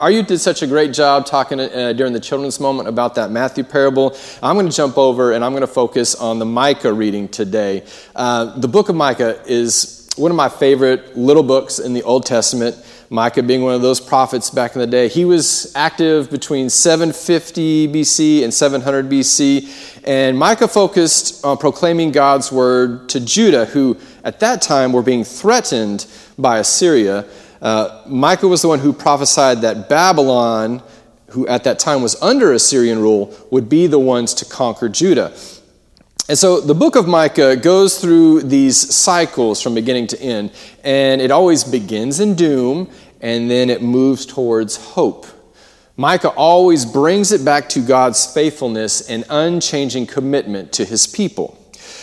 Aryu did such a great job talking uh, during the children's moment about that Matthew parable. I'm going to jump over and I'm going to focus on the Micah reading today. Uh, the book of Micah is one of my favorite little books in the Old Testament. Micah being one of those prophets back in the day. He was active between 750 BC and 700 BC, and Micah focused on proclaiming God's word to Judah, who at that time were being threatened by Assyria. Uh, Micah was the one who prophesied that Babylon, who at that time was under Assyrian rule, would be the ones to conquer Judah. And so the book of Micah goes through these cycles from beginning to end, and it always begins in doom and then it moves towards hope. Micah always brings it back to God's faithfulness and unchanging commitment to his people.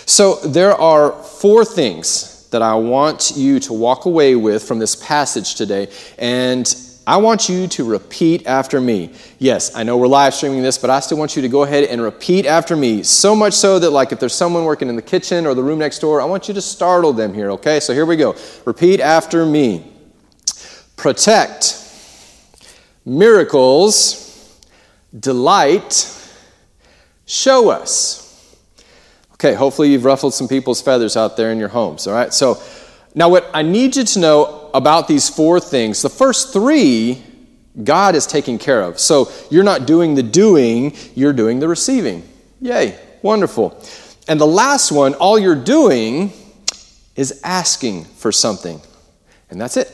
So there are four things that I want you to walk away with from this passage today. And I want you to repeat after me. Yes, I know we're live streaming this, but I still want you to go ahead and repeat after me. So much so that, like, if there's someone working in the kitchen or the room next door, I want you to startle them here, okay? So here we go. Repeat after me protect, miracles, delight, show us. Okay, hopefully you've ruffled some people's feathers out there in your homes, all right? So now what I need you to know about these four things, the first three, God is taking care of. So you're not doing the doing, you're doing the receiving. Yay, wonderful. And the last one, all you're doing is asking for something. And that's it.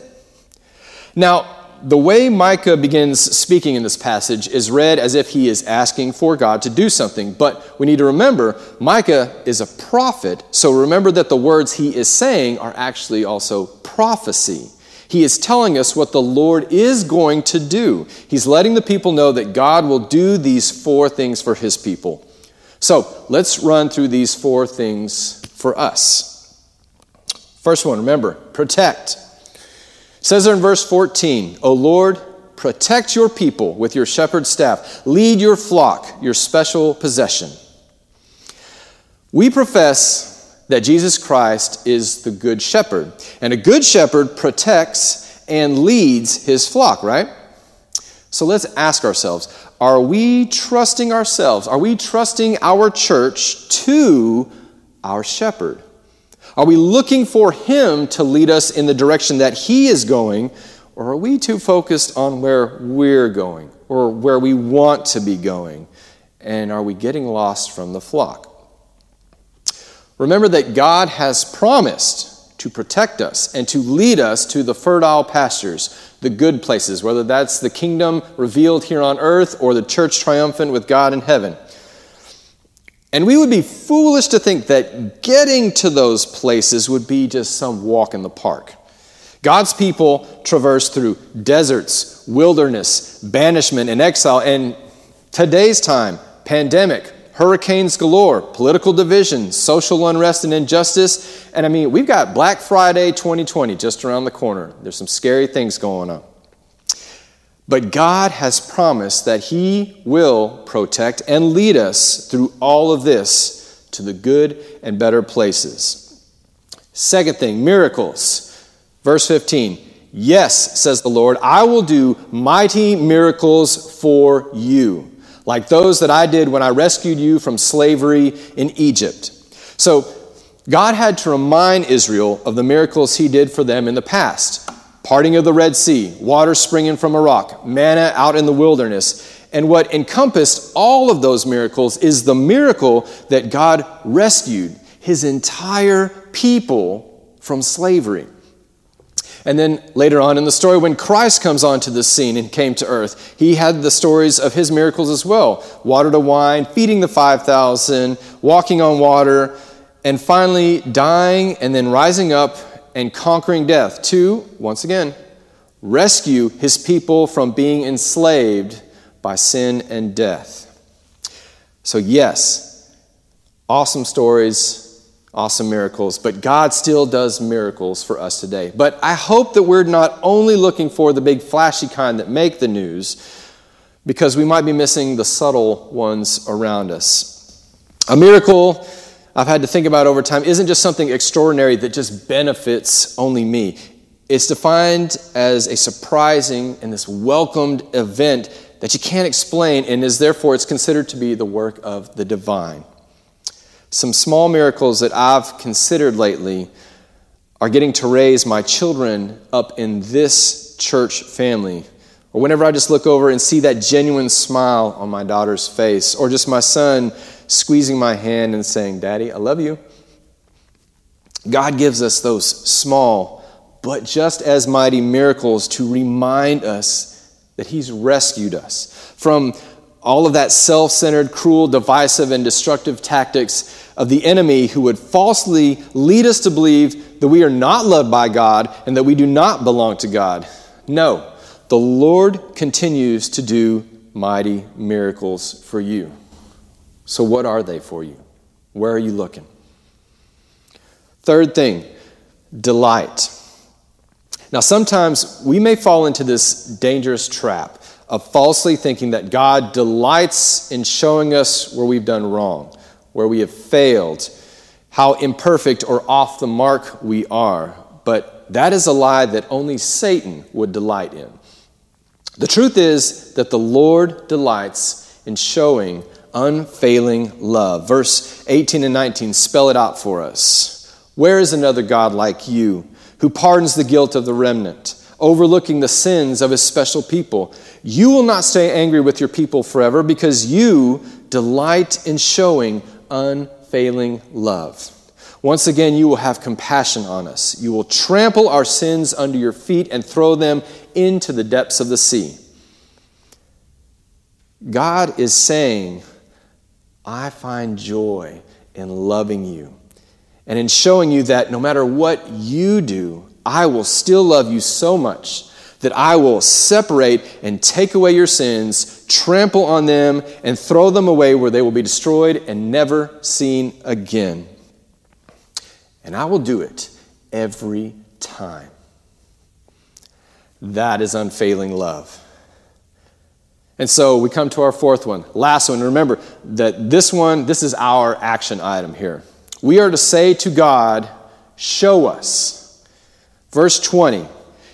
Now, the way Micah begins speaking in this passage is read as if he is asking for God to do something. But we need to remember, Micah is a prophet, so remember that the words he is saying are actually also prophecy. He is telling us what the Lord is going to do. He's letting the people know that God will do these four things for his people. So let's run through these four things for us. First one, remember, protect. It says there in verse 14, O Lord, protect your people with your shepherd's staff, lead your flock, your special possession. We profess that Jesus Christ is the good shepherd, and a good shepherd protects and leads his flock, right? So let's ask ourselves are we trusting ourselves? Are we trusting our church to our shepherd? Are we looking for Him to lead us in the direction that He is going, or are we too focused on where we're going or where we want to be going? And are we getting lost from the flock? Remember that God has promised to protect us and to lead us to the fertile pastures, the good places, whether that's the kingdom revealed here on earth or the church triumphant with God in heaven. And we would be foolish to think that getting to those places would be just some walk in the park. God's people traverse through deserts, wilderness, banishment, and exile. And today's time, pandemic, hurricanes galore, political division, social unrest and injustice. And I mean, we've got Black Friday 2020 just around the corner. There's some scary things going on. But God has promised that He will protect and lead us through all of this to the good and better places. Second thing, miracles. Verse 15 Yes, says the Lord, I will do mighty miracles for you, like those that I did when I rescued you from slavery in Egypt. So, God had to remind Israel of the miracles He did for them in the past parting of the Red Sea, water springing from a rock, manna out in the wilderness. And what encompassed all of those miracles is the miracle that God rescued his entire people from slavery. And then later on in the story, when Christ comes onto the scene and came to earth, he had the stories of his miracles as well water to wine, feeding the 5,000, walking on water, and finally dying and then rising up and conquering death. To, once again, rescue his people from being enslaved by sin and death. So, yes, awesome stories, awesome miracles, but God still does miracles for us today. But I hope that we're not only looking for the big flashy kind that make the news, because we might be missing the subtle ones around us. A miracle I've had to think about over time isn't just something extraordinary that just benefits only me. It's defined as a surprising and this welcomed event that you can't explain and is therefore it's considered to be the work of the divine. Some small miracles that I've considered lately are getting to raise my children up in this church family. Or whenever I just look over and see that genuine smile on my daughter's face, or just my son squeezing my hand and saying, Daddy, I love you. God gives us those small but just as mighty miracles to remind us that He's rescued us from all of that self centered, cruel, divisive, and destructive tactics of the enemy who would falsely lead us to believe that we are not loved by God and that we do not belong to God. No, the Lord continues to do mighty miracles for you. So, what are they for you? Where are you looking? Third thing, delight. Now, sometimes we may fall into this dangerous trap of falsely thinking that God delights in showing us where we've done wrong, where we have failed, how imperfect or off the mark we are. But that is a lie that only Satan would delight in. The truth is that the Lord delights in showing unfailing love. Verse 18 and 19 spell it out for us. Where is another God like you? who pardons the guilt of the remnant, overlooking the sins of his special people. You will not stay angry with your people forever because you delight in showing unfailing love. Once again, you will have compassion on us. You will trample our sins under your feet and throw them into the depths of the sea. God is saying, I find joy in loving you and in showing you that no matter what you do, I will still love you so much that I will separate and take away your sins, trample on them, and throw them away where they will be destroyed and never seen again. And I will do it every time. That is unfailing love. And so we come to our fourth one, last one. Remember that this one, this is our action item here we are to say to God, Show us. Verse 20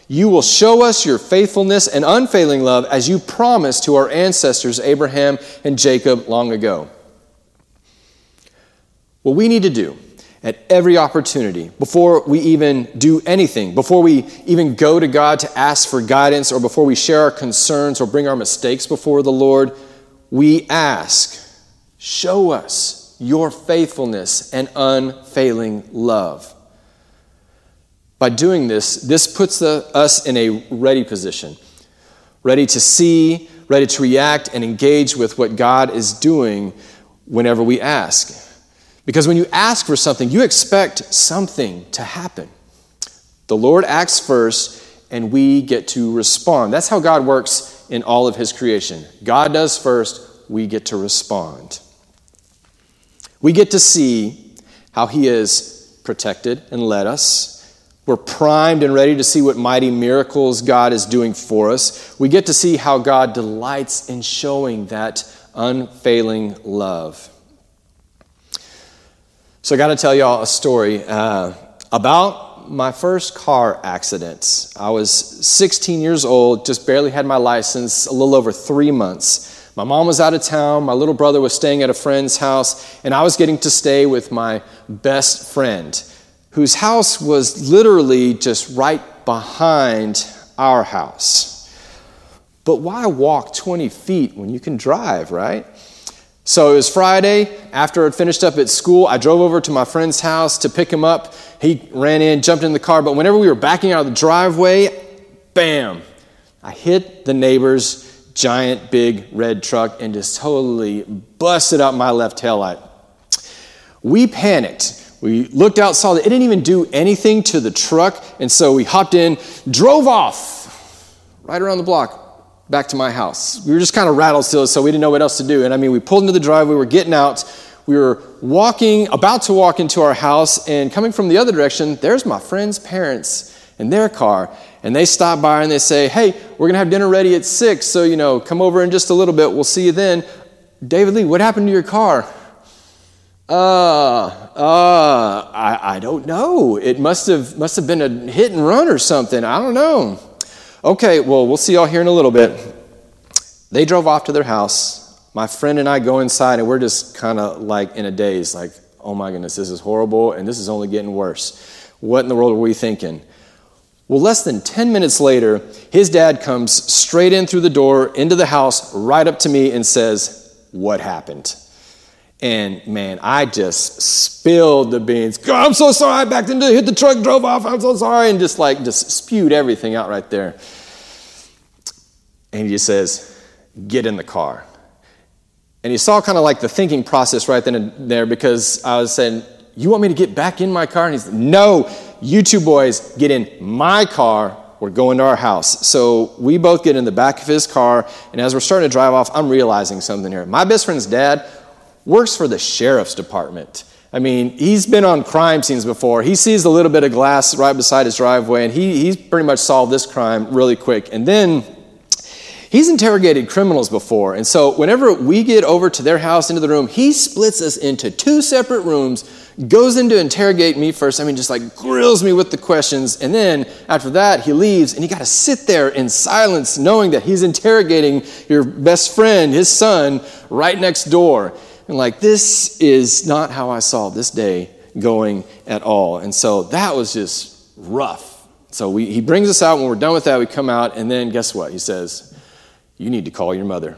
You will show us your faithfulness and unfailing love as you promised to our ancestors, Abraham and Jacob, long ago. What we need to do at every opportunity, before we even do anything, before we even go to God to ask for guidance, or before we share our concerns or bring our mistakes before the Lord, we ask, Show us your faithfulness and unfailing love. By doing this, this puts the, us in a ready position, ready to see, ready to react, and engage with what God is doing whenever we ask. Because when you ask for something, you expect something to happen. The Lord acts first, and we get to respond. That's how God works in all of His creation. God does first, we get to respond. We get to see how He has protected and led us. We're primed and ready to see what mighty miracles God is doing for us. We get to see how God delights in showing that unfailing love. So, I got to tell y'all a story uh, about my first car accident. I was 16 years old, just barely had my license, a little over three months. My mom was out of town, my little brother was staying at a friend's house, and I was getting to stay with my best friend, whose house was literally just right behind our house. But why walk 20 feet when you can drive, right? So it was Friday. After I'd finished up at school, I drove over to my friend's house to pick him up. He ran in, jumped in the car, but whenever we were backing out of the driveway, bam, I hit the neighbor's giant big red truck and just totally busted up my left tail light. We panicked. We looked out, saw that it didn't even do anything to the truck, and so we hopped in, drove off right around the block back to my house. We were just kind of rattled still, so we didn't know what else to do. And I mean, we pulled into the driveway, we were getting out, we were walking, about to walk into our house, and coming from the other direction, there's my friend's parents in their car and they stop by and they say, Hey, we're to have dinner ready at six, so, you know, come over in just a little bit. We'll see you then. David Lee, what happened to your car? Uh, uh, I, I don't know. It must have, must have been a hit and run or something. I don't know. Okay, well, we'll see y'all here in a little bit. They drove off to their house. My friend and I go inside, and we're just kind of like in a daze, like, oh my goodness, this is horrible, and this is only getting worse. What in the world are we thinking? Well, less than 10 minutes later, his dad comes straight in through the door into the house, right up to me, and says, What happened? And man, I just spilled the beans. God, I'm so sorry. I backed into hit the truck, drove off. I'm so sorry. And just like, just spewed everything out right there. And he just says, Get in the car. And he saw kind of like the thinking process right then and there because I was saying, You want me to get back in my car? And he said, No, you two boys get in my car. We're going to our house. So we both get in the back of his car. And as we're starting to drive off, I'm realizing something here. My best friend's dad works for the sheriff's department. I mean, he's been on crime scenes before. He sees a little bit of glass right beside his driveway, and he, he's pretty much solved this crime really quick. And then he's interrogated criminals before. And so whenever we get over to their house into the room, he splits us into two separate rooms, goes in to interrogate me first. I mean, just like grills me with the questions. And then after that, he leaves, and you got to sit there in silence, knowing that he's interrogating your best friend, his son, right next door. And like, this is not how I saw this day going at all. And so that was just rough. So we, he brings us out. When we're done with that, we come out, and then guess what? He says, You need to call your mother.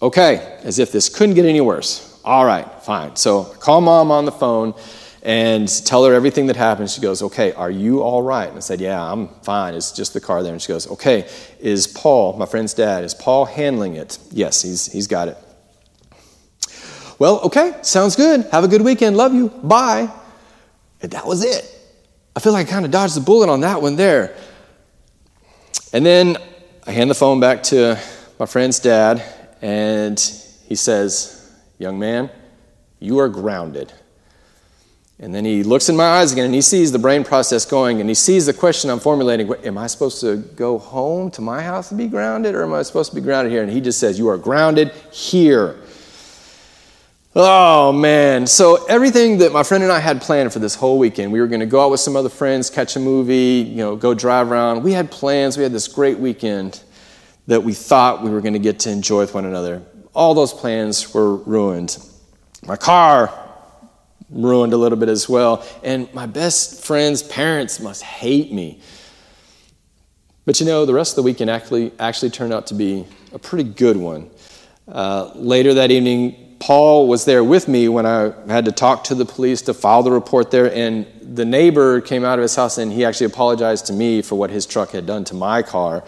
Okay, as if this couldn't get any worse. All right, fine. So call mom on the phone and tell her everything that happened. She goes, Okay, are you all right? And I said, Yeah, I'm fine. It's just the car there. And she goes, Okay, is Paul, my friend's dad, is Paul handling it? Yes, he's, he's got it. Well, okay, sounds good. Have a good weekend. Love you. Bye. And that was it. I feel like I kind of dodged the bullet on that one there. And then I hand the phone back to my friend's dad, and he says, Young man, you are grounded. And then he looks in my eyes again and he sees the brain process going and he sees the question I'm formulating Am I supposed to go home to my house and be grounded or am I supposed to be grounded here? And he just says, You are grounded here. Oh man. So everything that my friend and I had planned for this whole weekend, we were going to go out with some other friends, catch a movie, you know, go drive around. We had plans. We had this great weekend that we thought we were going to get to enjoy with one another. All those plans were ruined. My car ruined a little bit as well, and my best friend's parents must hate me. But you know, the rest of the weekend actually actually turned out to be a pretty good one. Uh, later that evening, Paul was there with me when I had to talk to the police to file the report there, and the neighbor came out of his house and he actually apologized to me for what his truck had done to my car.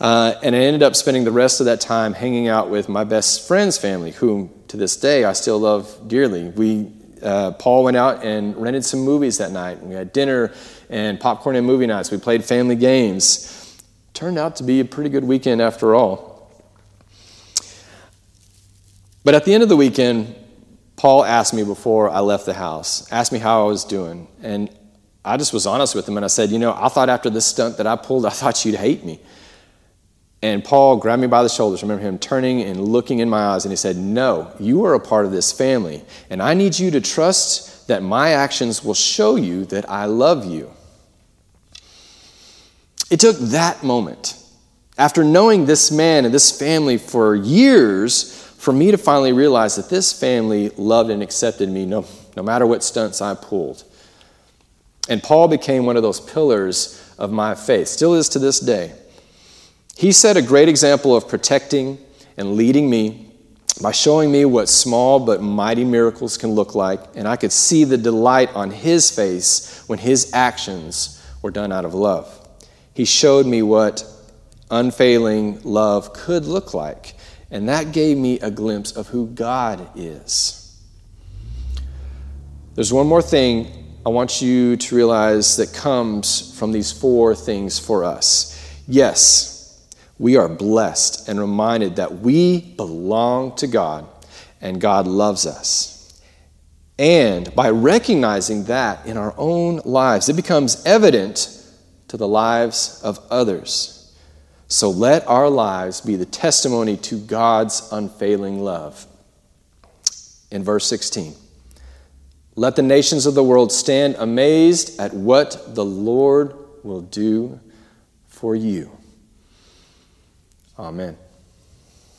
Uh, and I ended up spending the rest of that time hanging out with my best friend's family, whom to this day I still love dearly. We, uh, Paul went out and rented some movies that night. We had dinner and popcorn and movie nights. We played family games. Turned out to be a pretty good weekend after all. But at the end of the weekend, Paul asked me before I left the house, asked me how I was doing. And I just was honest with him and I said, You know, I thought after this stunt that I pulled, I thought you'd hate me. And Paul grabbed me by the shoulders. I remember him turning and looking in my eyes and he said, No, you are a part of this family. And I need you to trust that my actions will show you that I love you. It took that moment, after knowing this man and this family for years, for me to finally realize that this family loved and accepted me no, no matter what stunts I pulled. And Paul became one of those pillars of my faith, still is to this day. He set a great example of protecting and leading me by showing me what small but mighty miracles can look like, and I could see the delight on his face when his actions were done out of love. He showed me what unfailing love could look like and that gave me a glimpse of who God is. There's one more thing I want you to realize that comes from these four things for us. Yes, we are blessed and reminded that we belong to God and God loves us. And by recognizing that in our own lives, it becomes evident to the lives of others. So let our lives be the testimony to God's unfailing love. In verse 16, Let the nations of the world stand amazed at what the Lord will do for you. Amen.